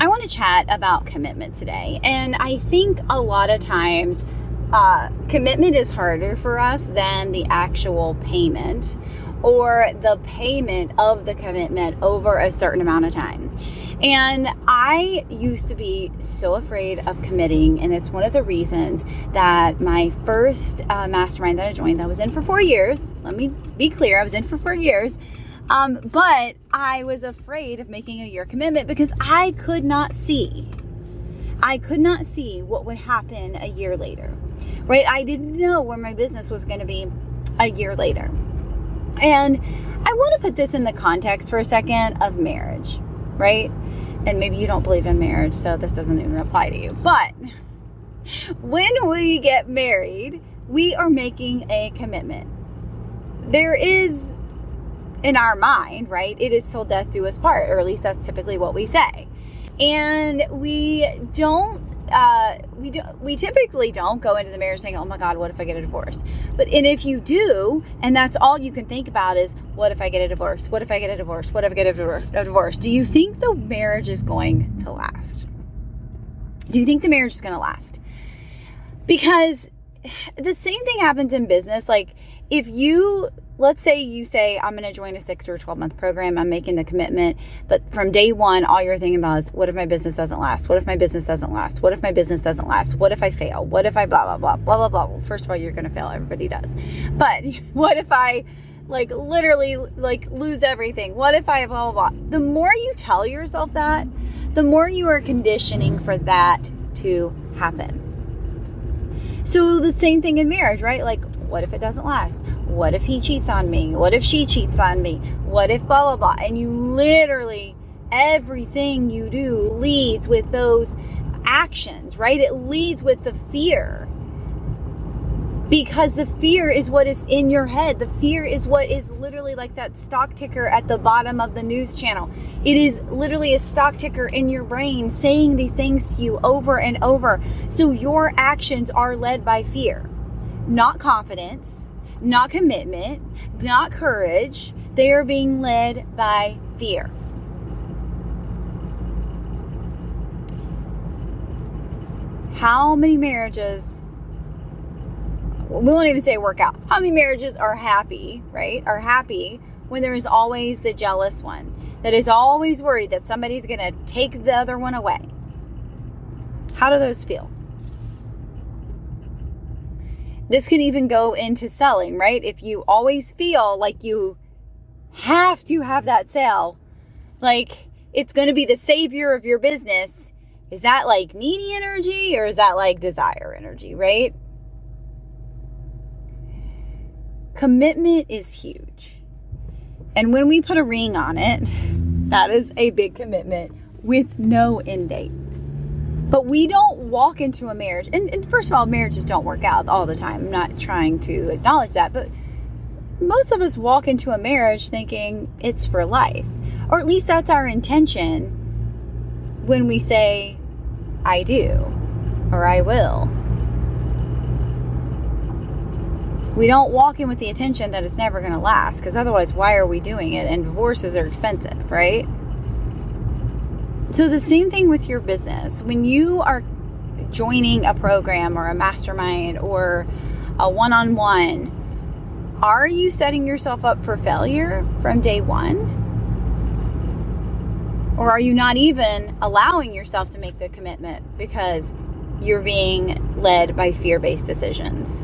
I want to chat about commitment today. And I think a lot of times uh, commitment is harder for us than the actual payment or the payment of the commitment over a certain amount of time. And I used to be so afraid of committing, and it's one of the reasons that my first uh, mastermind that I joined, that was in for four years. Let me be clear, I was in for four years. Um, but I was afraid of making a year commitment because I could not see. I could not see what would happen a year later, right? I didn't know where my business was going to be a year later. And I want to put this in the context for a second of marriage, right? And maybe you don't believe in marriage, so this doesn't even apply to you. But when we get married, we are making a commitment. There is in our mind, right? It is till death do us part, or at least that's typically what we say. And we don't uh, we don't, we typically don't go into the marriage saying, "Oh my God, what if I get a divorce?" But and if you do, and that's all you can think about is, "What if I get a divorce? What if I get a divorce? What if I get a, divorce? a divorce?" Do you think the marriage is going to last? Do you think the marriage is going to last? Because the same thing happens in business. Like if you let's say you say i'm going to join a six or 12 month program. I'm making the commitment. But from day one all you're thinking about is what if my business doesn't last? What if my business doesn't last? What if my business doesn't last? What if i fail? What if i blah blah blah blah blah blah? First of all you're going to fail. Everybody does. But what if i like literally like lose everything? What if i blah blah blah? The more you tell yourself that the more you are conditioning for that to happen. So the same thing in marriage right? Like what if it doesn't last what if he cheats on me? What if she cheats on me? What if blah, blah, blah? And you literally, everything you do leads with those actions, right? It leads with the fear. Because the fear is what is in your head. The fear is what is literally like that stock ticker at the bottom of the news channel. It is literally a stock ticker in your brain saying these things to you over and over. So your actions are led by fear, not confidence not commitment, not courage. They are being led by fear. How many marriages, we won't even say work out, how many marriages are happy, right? Are happy when there is always the jealous one that is always worried that somebody's going to take the other one away? How do those feel? This can even go into selling, right? If you always feel like you have to have that sale, like it's going to be the savior of your business, is that like needy energy or is that like desire energy, right? Commitment is huge. And when we put a ring on it, that is a big commitment with no end date. But we don't walk into a marriage, and, and first of all, marriages don't work out all the time. I'm not trying to acknowledge that, but most of us walk into a marriage thinking it's for life, or at least that's our intention when we say, I do, or I will. We don't walk in with the intention that it's never going to last, because otherwise, why are we doing it? And divorces are expensive, right? So, the same thing with your business. When you are joining a program or a mastermind or a one on one, are you setting yourself up for failure from day one? Or are you not even allowing yourself to make the commitment because you're being led by fear based decisions?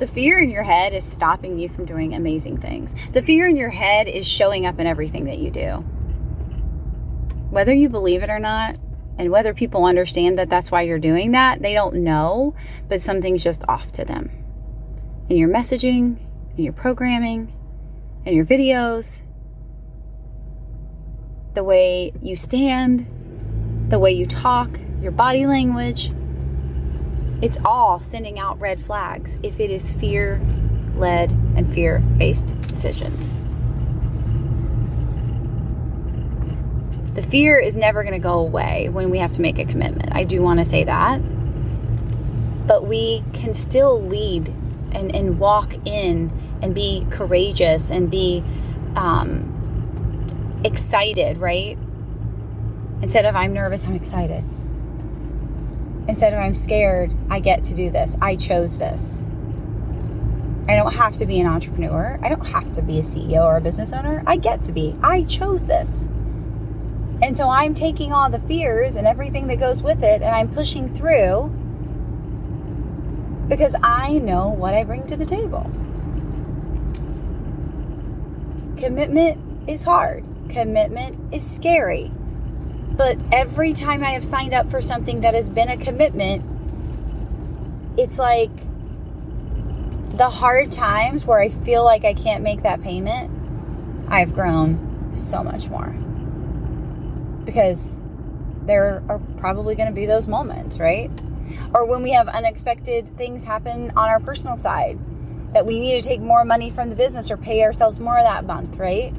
The fear in your head is stopping you from doing amazing things. The fear in your head is showing up in everything that you do. Whether you believe it or not, and whether people understand that that's why you're doing that, they don't know, but something's just off to them. In your messaging, in your programming, in your videos, the way you stand, the way you talk, your body language, it's all sending out red flags if it is fear led and fear based decisions. The fear is never going to go away when we have to make a commitment. I do want to say that. But we can still lead and, and walk in and be courageous and be um, excited, right? Instead of I'm nervous, I'm excited. Instead of I'm scared, I get to do this. I chose this. I don't have to be an entrepreneur. I don't have to be a CEO or a business owner. I get to be. I chose this. And so I'm taking all the fears and everything that goes with it and I'm pushing through because I know what I bring to the table. Commitment is hard, commitment is scary. But every time I have signed up for something that has been a commitment, it's like the hard times where I feel like I can't make that payment, I've grown so much more. Because there are probably going to be those moments, right? Or when we have unexpected things happen on our personal side that we need to take more money from the business or pay ourselves more that month, right?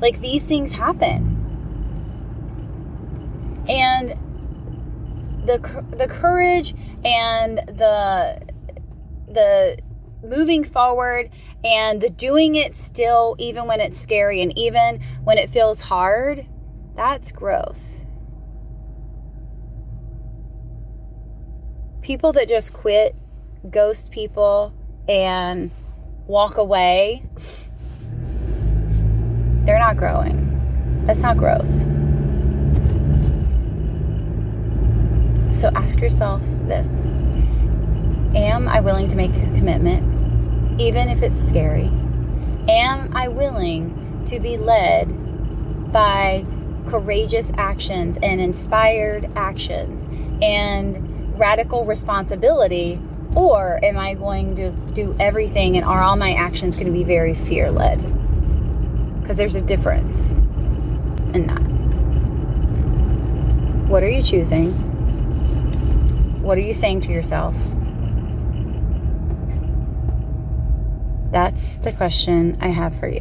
Like these things happen. And the the courage and the the moving forward and the doing it still even when it's scary and even when it feels hard, that's growth. People that just quit, ghost people and walk away, they're not growing. That's not growth. So ask yourself this Am I willing to make a commitment, even if it's scary? Am I willing to be led by courageous actions and inspired actions and radical responsibility? Or am I going to do everything and are all my actions going to be very fear led? Because there's a difference in that. What are you choosing? What are you saying to yourself? That's the question I have for you.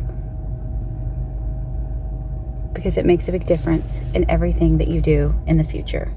Because it makes a big difference in everything that you do in the future.